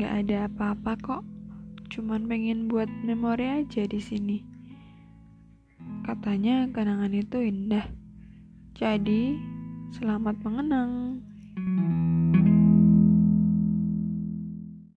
Gak ada apa-apa kok. Cuman pengen buat memori aja di sini. Katanya kenangan itu indah. Jadi, selamat mengenang.